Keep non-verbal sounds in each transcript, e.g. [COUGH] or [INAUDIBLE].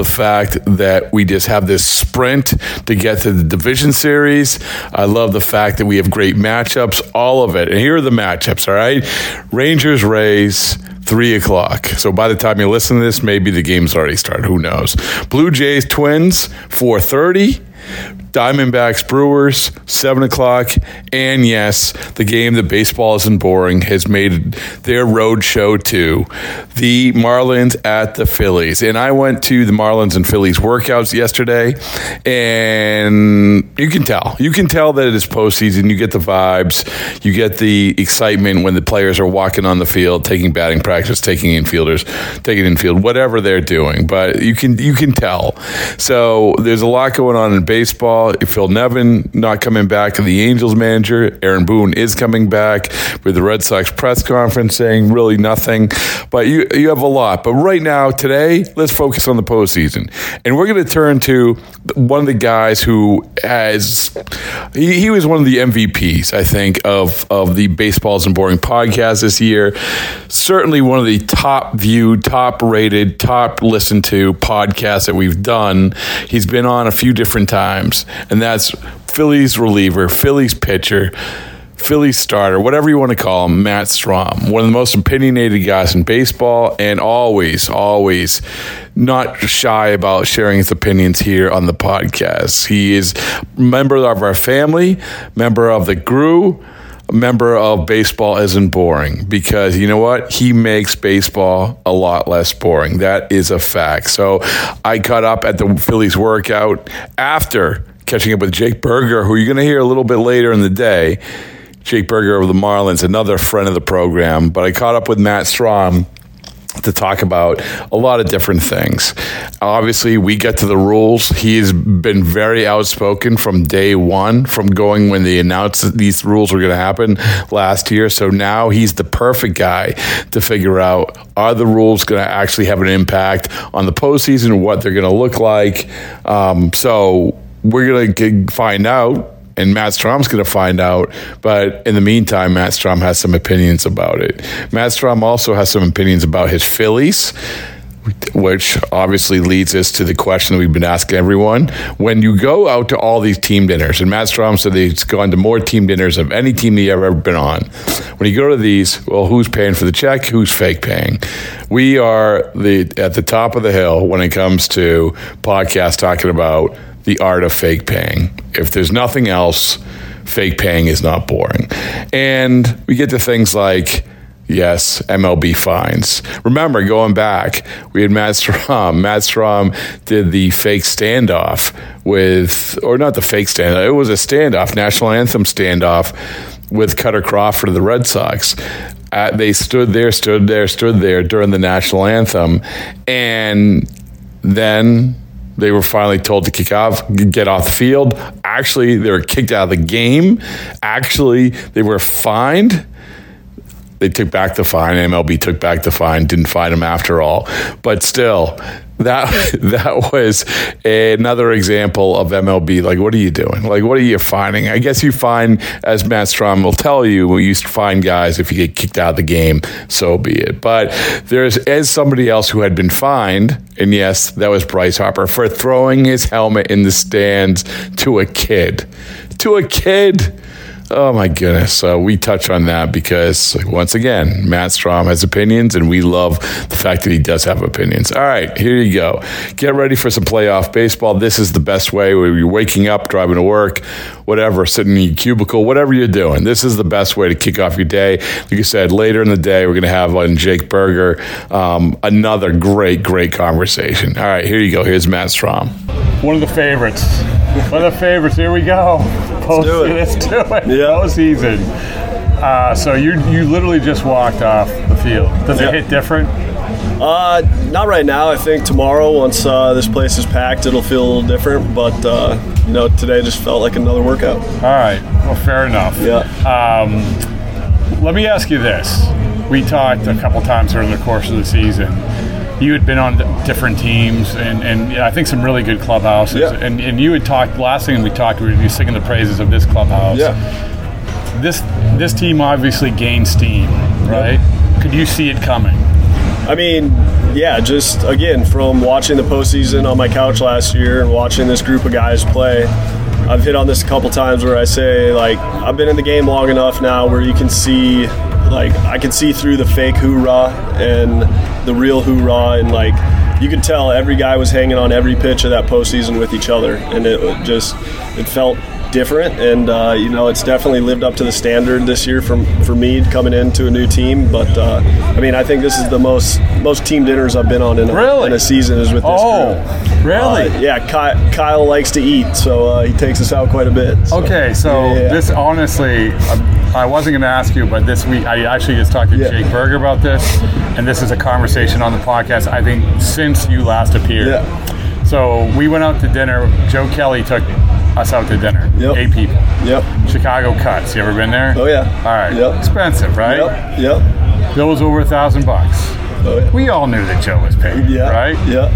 the fact that we just have this sprint to get to the division series. I love the fact that we have great matchups, all of it. And here are the matchups, all right? Rangers, Rays, three o'clock. So by the time you listen to this, maybe the game's already started. Who knows? Blue Jays, Twins, 430. Diamondbacks Brewers, 7 o'clock. And yes, the game that baseball isn't boring has made their road show too. The Marlins at the Phillies. And I went to the Marlins and Phillies workouts yesterday, and you can tell. You can tell that it is postseason. You get the vibes, you get the excitement when the players are walking on the field, taking batting practice, taking infielders, taking infield, whatever they're doing. But you can you can tell. So there's a lot going on in baseball. Phil Nevin not coming back, the Angels manager Aaron Boone is coming back with the Red Sox press conference saying really nothing. But you you have a lot. But right now, today, let's focus on the postseason, and we're going to turn to one of the guys who has he, he was one of the MVPs, I think, of of the Baseball Isn't Boring podcast this year. Certainly one of the top viewed, top rated, top listened to podcasts that we've done. He's been on a few different times, and that's Phillies reliever, Phillies pitcher. Phillies starter, whatever you want to call him, Matt Strahm, one of the most opinionated guys in baseball, and always, always not shy about sharing his opinions here on the podcast. He is a member of our family, member of the crew member of baseball isn't boring because you know what? He makes baseball a lot less boring. That is a fact. So I caught up at the Phillies workout after catching up with Jake Burger, who you're going to hear a little bit later in the day. Jake Burger of the Marlins, another friend of the program. But I caught up with Matt Strahm to talk about a lot of different things. Obviously, we get to the rules. He's been very outspoken from day one, from going when they announced that these rules were going to happen last year. So now he's the perfect guy to figure out are the rules going to actually have an impact on the postseason, what they're going to look like. Um, so we're going to find out and Matt Strahm's going to find out. But in the meantime, Matt Strahm has some opinions about it. Matt Strahm also has some opinions about his Phillies. Which obviously leads us to the question we've been asking everyone. When you go out to all these team dinners, and Matt Strahm said he's gone to more team dinners of any team he ever been on. When you go to these, well, who's paying for the check? Who's fake paying? We are the at the top of the hill when it comes to podcasts talking about the art of fake paying. If there's nothing else, fake paying is not boring. And we get to things like, yes, MLB fines. Remember, going back, we had Matt Strahm. [LAUGHS] Matt Strahm did the fake standoff with, or not the fake standoff, it was a standoff, national anthem standoff with Kutter Crawford of the Red Sox. Uh, they stood there, stood there, stood there during the national anthem. And then they were finally told to kick off, get off the field. Actually, they were kicked out of the game. Actually, they were fined. They took back the fine. MLB took back the fine, didn't fine them after all. But still, that [LAUGHS] that was another example of MLB. Like, what are you doing? Like, what are you finding? I guess you find, as Matt Strahm will tell you, we used to find guys if you get kicked out of the game, so be it. But there's as somebody else who had been fined, and yes, that was Bryce Harper for throwing his helmet in the stands to a kid, to a kid. Oh my goodness. Uh, we touch on that because, once again, Matt Strahm has opinions, and we love the fact that he does have opinions. All right, here you go. Get ready for some playoff baseball. This is the best way where you're waking up, driving to work, whatever, sitting in your cubicle, whatever you're doing. This is the best way to kick off your day. Like I said, later in the day, we're going to have on Jake Burger um, another great, great conversation. All right, here you go. Here's Matt Strahm. One of the favorites. One of the favorites. Here we go. Post, do it. Let's do it. Yeah. Postseason. Uh, so you you literally just walked off the field. Does Yeah. it hit different? Uh, not right now. I think tomorrow, once uh, this place is packed, it'll feel a little different. But uh, you know, today just felt like another workout. All right. Well, fair enough. Yeah. Um, let me ask you this. We talked a couple times during the course of the season. You had been on different teams and, and I think some really good clubhouses. Yeah. And, and you had talked, last thing we talked, we were singing the praises of this clubhouse. Yeah. This, this team obviously gained steam, right? Could you see it coming? I mean, yeah, just again from watching the postseason on my couch last year and watching this group of guys play. I've hit on this a couple times where I say like I've been in the game long enough now where you can see like I can see through the fake hoorah and the real hoorah and like you could tell every guy was hanging on every pitch of that postseason with each other and it just it felt different and uh, you know it's definitely lived up to the standard this year from for me coming into a new team but uh, I mean I think this is the most most team dinners I've been on in a, Really? in a season is with this Oh, group. really? Uh, yeah, Ky- Kyle likes to eat, so uh, he takes us out quite a bit. so- Okay, so Yeah, yeah, this honestly, um, I wasn't going to ask you, but this week I actually just talked to Yeah. Jake Burger about this, and this is a conversation on the podcast. I think since you last appeared. Yeah. So we went out to dinner. Joe Kelly took us out to dinner. Yep. Eight people. Yep. Chicago Cuts. You ever been there? Oh yeah. All right. Yep. Expensive, right? Yep. Yep. Bill was over a thousand bucks. Oh, yeah. We all knew that Joe was paid, Yeah. right? Yeah.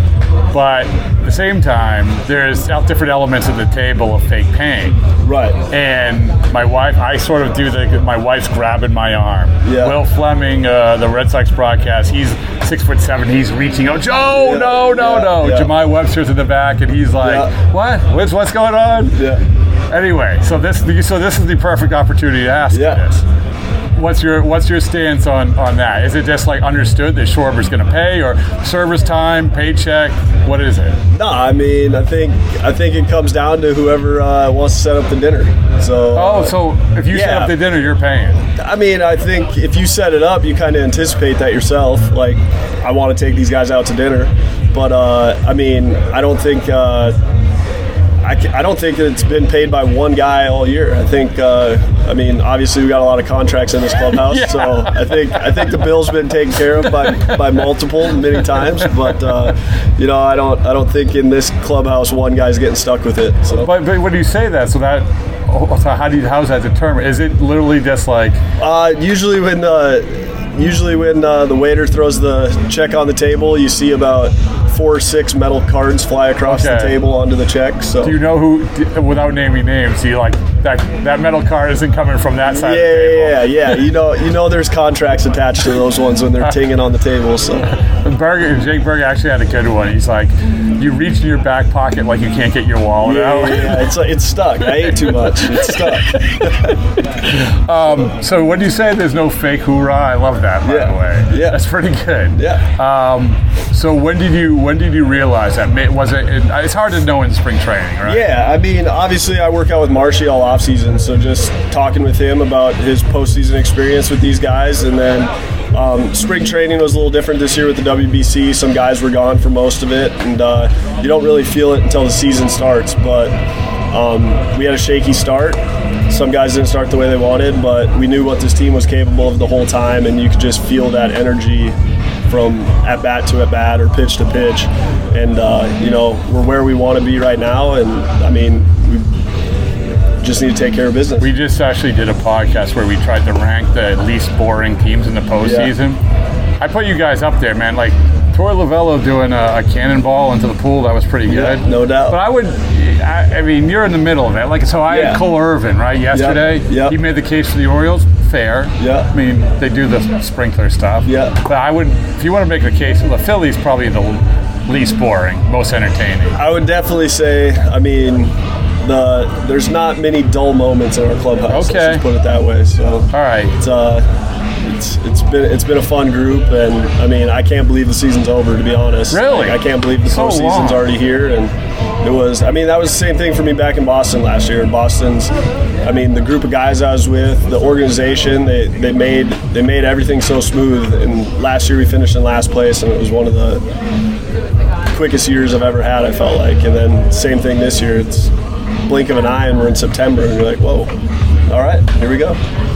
But at the same time, there's different elements of the table of fake pain. Right. and my wife i sort of do the my wife's grabbing my arm Yeah. Will Flemming uh, the red sox broadcast he's six foot seven he's reaching out joe Yeah, no no yeah, no yeah. Jemai webster's in the back and he's like what what's, what's going on Yeah. anyway so this so this is the perfect opportunity to ask Yeah. this What's your what's your stance on, on that? Is it just like understood that Schwarber's going to pay, or service time, paycheck? What is it? No, I mean, I think I think it comes down to whoever uh, wants to set up the dinner. So. Oh, so if you set up the dinner, you're paying. I mean, I think if you set it up, you kind of anticipate that yourself. Like, I want to take these guys out to dinner, but uh, I mean, I don't think uh, I, I don't think it's been paid by one guy all year. I think uh, I mean, obviously we got a lot of contracts in this clubhouse, [LAUGHS] Yeah. so I think I think the bill's been taken care of by, by multiple many times. But uh, you know, I don't I don't think in this clubhouse one guy's getting stuck with it. So. But, but when you say that, so that oh, so how do you, how's that determined? Is it literally just like Uh, usually when uh, usually when uh, the waiter throws the check on the table, you see about four or six metal cards fly across the table onto the check. So do you know who? Without naming names, do you like that that metal card isn't coming from that side of the table? yeah, yeah, yeah. You know, you know, there's contracts attached to those ones when they're tinging on the table. So [LAUGHS] Burger, Jake Burger actually had a good one. He's like, you reach in your back pocket like you can't get your wallet yeah, out. yeah, yeah. it's it's stuck. I ate too much. It's stuck. [LAUGHS] So when you say there's no fake hoorah, I love that. By Yeah. the way, Yeah. that's pretty good. Yeah. Um, so when did you when did you realize that? Was it? it- It's hard to know in spring training, right? Yeah, I mean, obviously, I work out with Marshy a off season, so just talking with him about his postseason experience with these guys, and then um, spring training was a little different this year with the WBC. Some guys were gone for most of it, and uh, you don't really feel it until the season starts. But um, we had a shaky start. Some guys didn't start the way they wanted, but we knew what this team was capable of the whole time, and you could just feel that energy from at bat to at bat or pitch to pitch. And, uh, you know, we're where we want to be right now. And, I mean, just need to take care of business. We just actually did a podcast where we tried to rank the least boring teams in the postseason. I put you guys up there, man. Like Torey Lovullo doing a, a cannonball into the pool, that was pretty Yeah, good. no doubt. But I would, I, I mean, you're in the middle of it. Like, so I Yeah. had Cole Irvin, right, yesterday. Yep. He made the case for the Orioles. Fair. Yeah. I mean, they do the sprinkler stuff. Yeah. But I would, if you want to make the case, the Phillies probably the least boring, most entertaining. I would definitely say, I mean, the there's not many dull moments in our clubhouse. Okay. Let's just put it that way. So All right. it's uh, it's it's been it's been a fun group, and I mean, I can't believe the season's over. To be honest, Really? Like, I can't believe the So postseason's long. already here, and it was. I mean, that was the same thing for me back in Boston last year. Boston's, I mean, the group of guys I was with, the organization, they they made they made everything so smooth. And last year we finished in last place, and it was one of the quickest years I've ever had. I felt like, and then same thing this year. It's blink of an eye, and we're in September, and you're like, whoa. All right, here we go.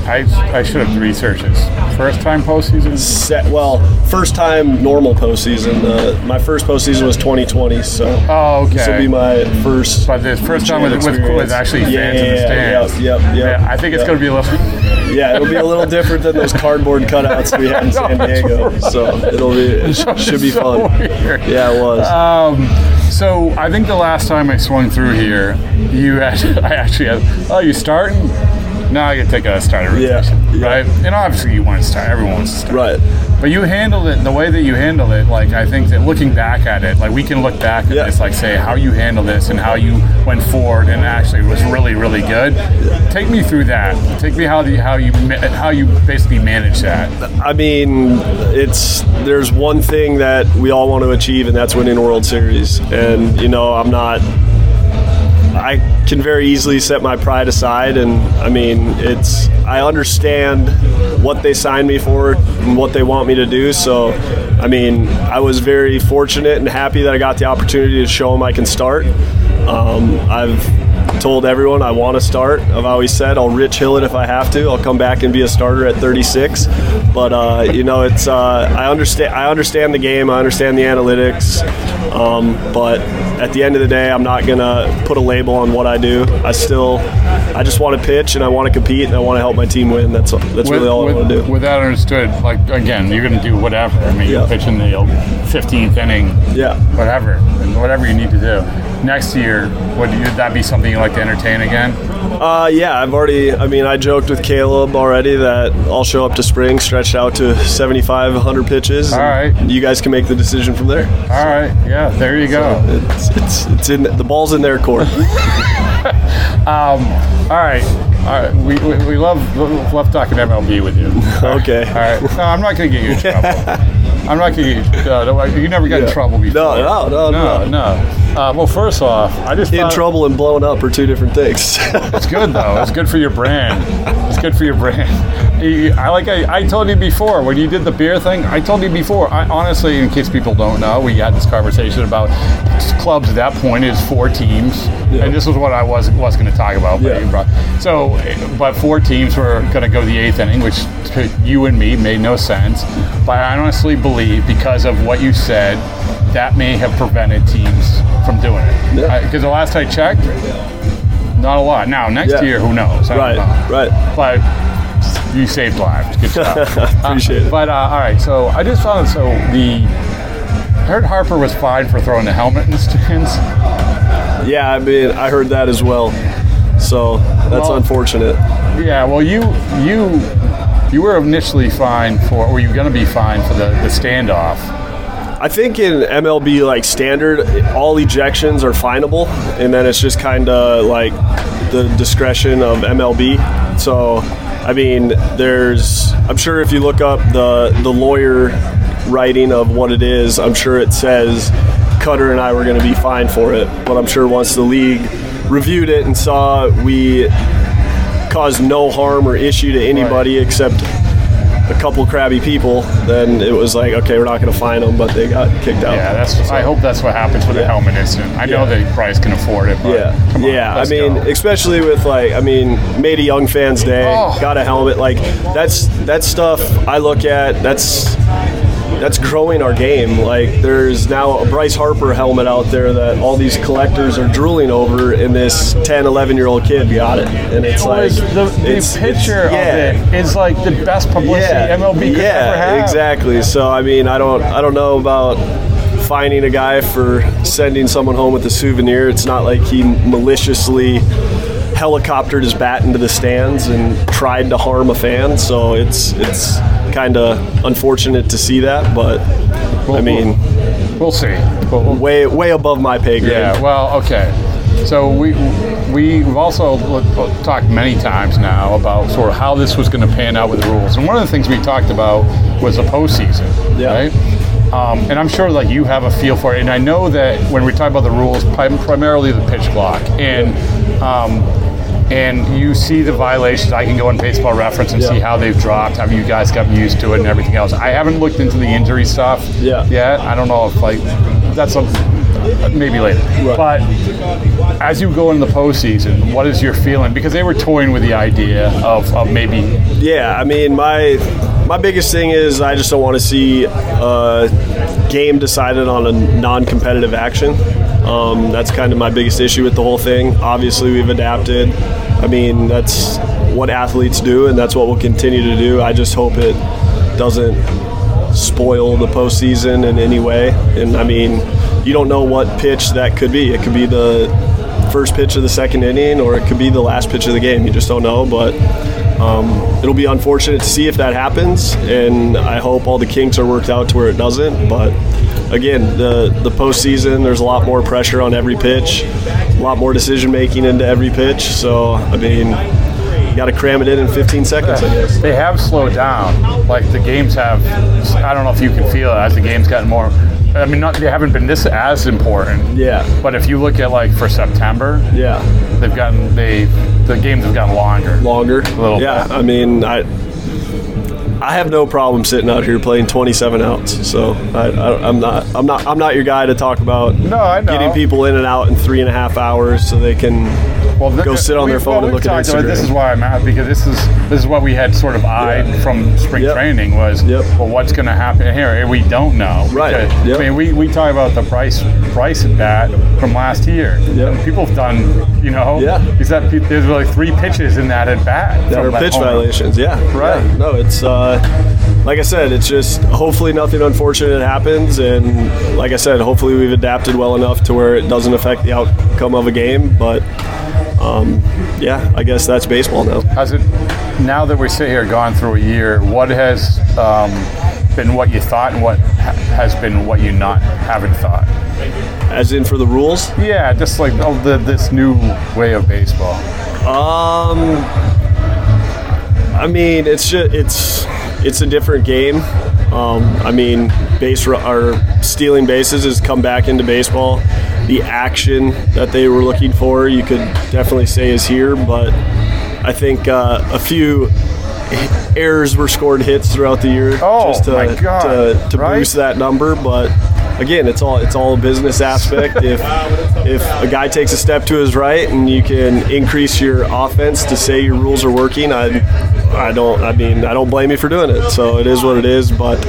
I, I should have researched this. First time postseason? Set, well, first time normal postseason. Uh, my first postseason was 2020, so Oh, okay. this will be my first. But the first time with, with, with actually fans yeah, in the stands. Yep, yep, yep. Yeah, I think it's yep. going to be a little. [LAUGHS] Yeah, it'll be a little different than those cardboard cutouts we had in [LAUGHS] San Diego. So it'll be it [LAUGHS] should be fun. Yeah, it was. Um, so I think the last time I swung through here, you had [LAUGHS] I actually had. Oh, you starting? No, I can take a starter Yeah, rotation, yeah. right? And obviously you want to start. Everyone wants to start. right. But you handled it the way that you handled it. Like I think that looking back at it, like we can look back at Yeah. this, like say how you handled this and how you went forward, and actually was really, really good. Take me through that. Take me how the how you how you basically manage that. I mean, it's there's one thing that we all want to achieve, and that's winning a World Series. And you know, I'm not. I can very easily set my pride aside, and I mean, it's. I understand what they signed me for and what they want me to do. So, I mean, I was very fortunate and happy that I got the opportunity to show them I can start. Um, I've told everyone I want to start. I've always said I'll Rich Hill it if I have to. I'll come back and be a starter at 36. But uh, you know, it's uh, I understand. I understand the game. I understand the analytics. Um, but at the end of the day, I'm not gonna put a label on what I do. I still, I just want to pitch and I want to compete and I want to help my team win. That's that's really all I want to do. With that understood, like again, you're going to do whatever. I mean, Yeah. you're pitching the 15th inning, Yeah. whatever, and whatever you need to do. Next year, would you, that be something you like to entertain again? Uh, yeah, I've already. I mean, I joked with Caleb already that I'll show up to spring stretched out to 75, 100 pitches. All right. You guys can make the decision from there. All right, yeah, there you go. It's it's, it's in the ball's in their court. [LAUGHS] um, All right, all right. We, we, we love love talking MLB with you. [LAUGHS] okay. All right. No, I'm not going to get you in [LAUGHS] trouble. I'm not going to. No, you never got in trouble before. No, no, no, no. no. no. Uh, well, first off, I just In trouble and blown up are two different things. [LAUGHS] It's good though. It's good for your brand. It's good for your brand. You- I like I, I told you before when you did the beer thing. I told you before. I honestly, in case people don't know, we had this conversation about clubs at that point is four teams, and this was what I was was going to talk about. But Yeah. brought, so, but four teams were going to go the eighth inning, which to you and me made no sense. But I honestly believe because of what you said, that may have prevented teams from doing it. Yeah. Because the last I checked, not a lot. Now, next Yeah. year, who knows? I right, know. right. But you saved lives. Good stuff. [LAUGHS] Appreciate Uh, it. But uh, all right, so I just found so the I heard Harper was fined for throwing the helmet in the stands. Yeah, I mean, I heard that as well. So that's Well- unfortunate. Yeah, well, you you you were initially fined for, or you were going to be fined for the, the standoff. I think in MLB like standard, all ejections are finable, and then it's just kind of like the discretion of MLB. So, I mean, there's. I'm sure if you look up the the lawyer writing of what it is, I'm sure it says Kutter and I were going to be fined for it. But I'm sure once the league reviewed it and saw we caused no harm or issue to anybody except a couple crabby people, then it was like, okay, we're not going to fine them, but they got kicked out. Yeah, that's. I hope that's what happens with the Yeah. helmet incident. I know Yeah. that Bryce can afford it. But Yeah, on, yeah. I mean, go. especially with like, I mean, made a young fans day, Oh. got a helmet. Like that's that stuff I look at. That's that's growing our game. Like there's now a Bryce Harper helmet out there that all these collectors are drooling over, and this 10, 11 year old kid got it, and it's It like the, the it's, picture it's- yeah. of it is like the best publicity MLB could yeah, ever have. exactly. So I mean, I don't, I don't know about finding a guy for sending someone home with a souvenir. It's not like he maliciously helicoptered his bat into the stands and tried to harm a fan. So it's it's kind of unfortunate to see that, but I mean, We'll see. We'll- we'll- way way above my pay grade. Yeah, well, okay. So we we've also looked, talked many times now about sort of how this was going to pan out with the rules, and one of the things we talked about was the postseason, Yeah. right? Um, and I'm sure like you have a feel for it, and I know that when we talk about the rules, prim- primarily the pitch clock, and um, and you see the violations. I can go on Baseball Reference and Yeah. see how they've dropped, how you guys gotten used to it, and everything else. I haven't looked into the injury stuff Yeah. yet. I don't know if like that's a maybe later. But as you go into the postseason, what is your feeling? Because they were toying with the idea of, of maybe Yeah, I mean, my my biggest thing is I just don't want to see a game decided on a non-competitive action. Um, that's kind of my biggest issue with the whole thing. Obviously, we've adapted. I mean, that's what athletes do, and that's what we'll continue to do. I just hope it doesn't spoil the postseason in any way. And I mean, you don't know what pitch that could be. It could be the first pitch of the second inning, or it could be the last pitch of the game. You just don't know. But um, it'll be unfortunate to see if that happens, and I hope all the kinks are worked out to where it doesn't. But again, the the postseason, there's a lot more pressure on every pitch, a lot more decision making into every pitch. So I mean, you got to cram it in in 15 seconds, I guess. they have slowed down. Like the games have, I don't know if you can feel it as the games gotten more. I mean, not, they haven't been this as important. Yeah, But if you look at like for September, yeah, they've gotten they the games have gotten longer. longer. A little yeah, bit. I mean, I. I have no problem sitting out here playing 27 outs, so I, I, I'm not. I'm not. I'm not your guy to talk about No, I know. getting people in and out in three and a half hours so they can Well, go sit on their phone well, and look at about- This is why I'm at because this is this is what we had sort of eyed from spring Yep. training was Yep. well, what's going to happen here? We don't know. Right. Because, Yep. I mean, we, we talk about the price price of that from last year. Yep. People have done, you know, Yeah. is that there's like three pitches in that at bat that are that pitch home violations. Yeah, Right. Yeah. No, it's uh, like I said, it's just hopefully nothing unfortunate happens, and like I said, hopefully we've adapted well enough to where it doesn't affect the outcome of a game. But um, yeah, I guess that's baseball now. Has it now that we sit here, gone through a year? What has um, been what you thought, and what ha- has been what you not haven't thought? As in for the rules. Yeah, just like oh, the, this new way of baseball. Um, I mean, it's just it's it's a different game. Um, I mean, base or stealing bases has come back into baseball. The action that they were looking for, you could definitely say, is here. But I think uh, a few errors were scored hits throughout the year Oh, just to, God, to, to right? boost that number. But again, it's all it's all a business aspect. [LAUGHS] if if a guy takes a step to his right and you can increase your offense to say your rules are working, I I don't I mean I don't blame you for doing it. So it is what it is. But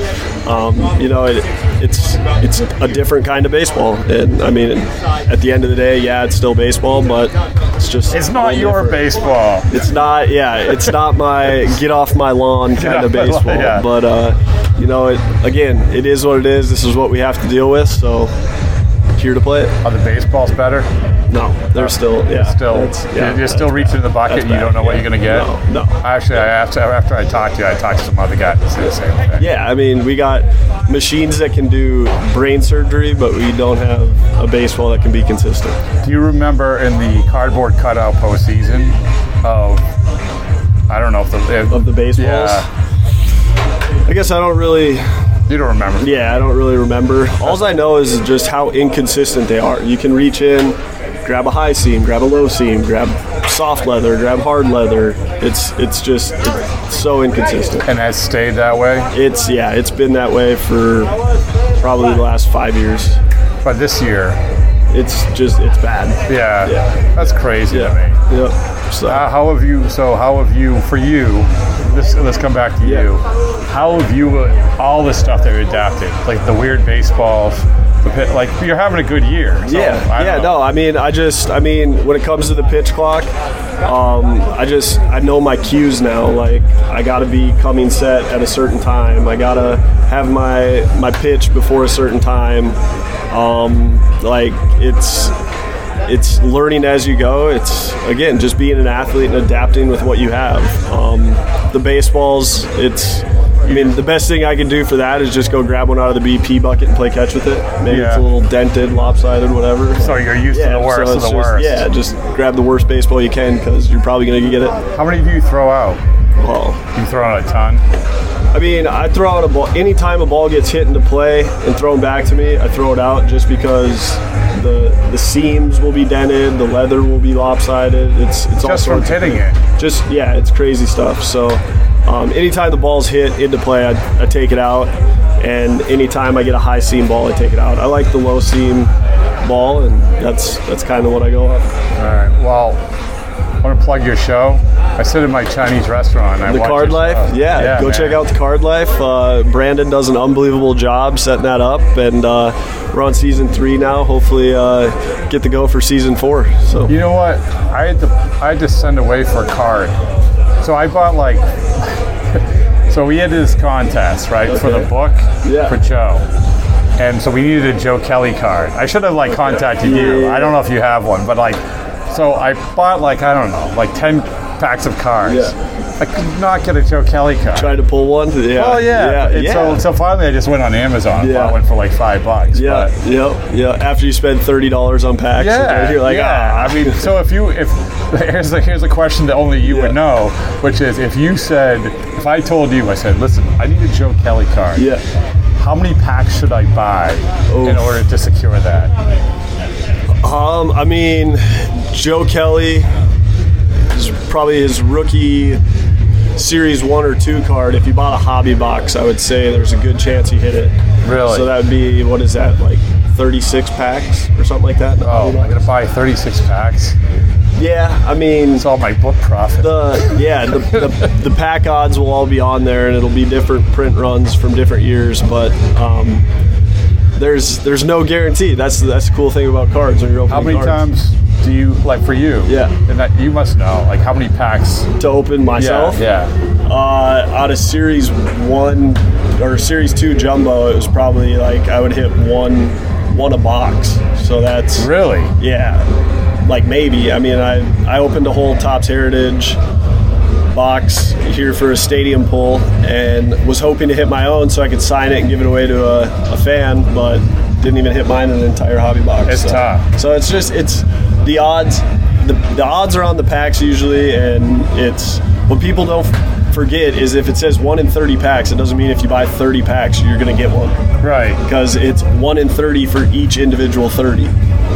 um, you know it, it's it's a different kind of baseball. And I mean at the end of the day, yeah, it's still baseball, but it's just It's not your different. baseball. It's not, yeah, it's not my get off my lawn kind of lawn, baseball. yeah. But uh, you know, it, again, it is what it is. This is what we have to deal with. So here to play it. Are the baseballs better? No, they're still, yeah, Still, yeah, you're, still reaching in the bucket. You don't know what yeah. you're gonna get. No, no. Actually, I after after I talked to you, I talked to some other guys said the same thing. Yeah, I mean, we got machines that can do brain surgery, but we don't have a baseball that can be consistent. Do you remember in the cardboard cutout postseason of I don't know if the if, Of the baseballs? Yeah, I guess I don't really you don't remember. Yeah, I don't really remember. All I know is just how inconsistent they are. You can reach in, grab a high seam, grab a low seam, grab soft leather, grab hard leather. It's it's just it's so inconsistent. And has stayed that way. It's yeah, it's been that way for probably the last five years. But this year, It's just it's bad. yeah, Yeah. that's crazy to me. Yeah. Yep. So Uh, how have you? So how have you? For you, this, let's come back to Yeah. you. How have you uh, all the stuff that you adapted, like the weird baseballs, the pit, like you're having a good year. so, Yeah, yeah, know. no. I mean, I just, I mean, when it comes to the pitch clock, um, I just, I know my cues now. Like, I got to be coming set at a certain time. I gotta have my my pitch before a certain time. Um, like, it's it's learning as you go. It's again just being an athlete and adapting with what you have. Um, the baseballs, it's. I mean, the best thing I can do for that is just go grab one out of the BP bucket and play catch with it. Maybe it's a little dented, lopsided, whatever. So you're used to the worst so of the just- worst. Yeah, just grab the worst baseball you can because you're probably going to get it. How many do you throw out? Well, You throw out a ton. I mean, I throw out a ball anytime a ball gets hit into play and thrown back to me. I throw it out just because the the seams will be dented, the leather will be lopsided. It's it's all Just from hitting it. Just yeah, it's crazy stuff. So um, anytime the ball's hit into play, I, I take it out, and anytime I get a high seam ball, I take it out. I like the low seam ball, and that's that's kind of what I go off. All right. Well, I want to plug your show. I sit in my Chinese restaurant. I The watch Card Life, show. yeah, go man. check out the Card Life. Uh, Brandon does an unbelievable job setting that up, and uh, we're on season three now. Hopefully, uh, get the go for season four. So You know what? I had to I had to send away for a card. So I bought like [LAUGHS] so we had this contest, right, for the book Yeah. for Joe. And so we needed a Joe Kelly card. I should have like contacted you. I don't know if you have one, but like so I bought like I don't know, like 10 packs of cards. Yeah. I could not get a Joe Kelly card. try to pull one. Yeah. Oh yeah, yeah, And yeah. So, so finally, I just went on Amazon Yeah. bought one for like five bucks. yeah, but- yep, yeah. After you spend thirty dollars on packs, yeah, you're like, yeah. ah. I mean, so if you if [LAUGHS] here's a, here's a question that only you Yeah. would know, which is if you said if I told you I said, listen, I need a Joe Kelly card. yeah. How many packs should I buy in Oof. order to secure that? Um, I mean, Joe Kelly is probably his rookie series one or two card. If you bought a hobby box, I would say there's a good chance you hit it. Really? So that would be what is that like 36 packs or something like that? Oh, I'm gonna buy 36 packs. Yeah, I mean, It's all my book profit. the yeah the, the, [LAUGHS] the pack odds will all be on there, and it'll be different print runs from different years, but. Um, there's there's no guarantee. That's that's the cool thing about cards when you're opening how many cards. times do you like for you? Yeah. And that you must know like how many packs. to open myself. Yeah. yeah. Uh, out of series one or series two jumbo, it was probably like I would hit one one a box. So that's Really? yeah, like maybe. I mean, I I opened a whole Topps Heritage box here for a stadium pull and was hoping to hit my own so I could sign it and give it away to a, a fan, but didn't even hit mine in an entire hobby box. It's so. tough. So it's just, it's the odds, the, the odds are on the packs usually, and it's what people don't forget is if it says one in 30 packs, it doesn't mean if you buy 30 packs, you're going to get one. Right. Because it's one in 30 for each individual 30.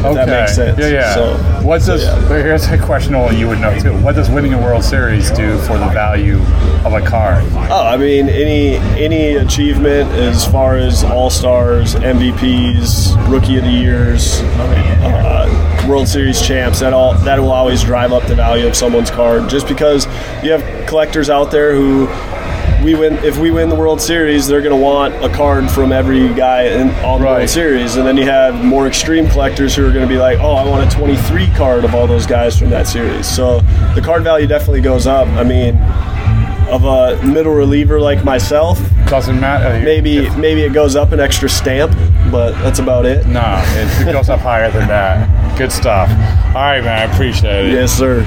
Okay. that makes sense. Yeah, yeah. So what so, does? yeah. but Here's a question only you would know too. What does winning a World Series do for the value of a card? Oh, I mean, any any achievement as far as all stars, MVPs, Rookie of the Years, uh, World Series champs, that all that will always drive up the value of someone's card. Just because you have collectors out there who we win if we win the World Series, they're going to want a card from every guy in, on the Right. World Series, and then you have more extreme collectors who are going to be like, oh, I want a 23 card of all those guys from that series. So the card value definitely goes up. I mean of a middle reliever like myself, Doesn't matter. maybe maybe it goes up an extra stamp, but that's about it. No, it goes up higher than that. Good stuff. All right, man. I appreciate it. Yes, sir.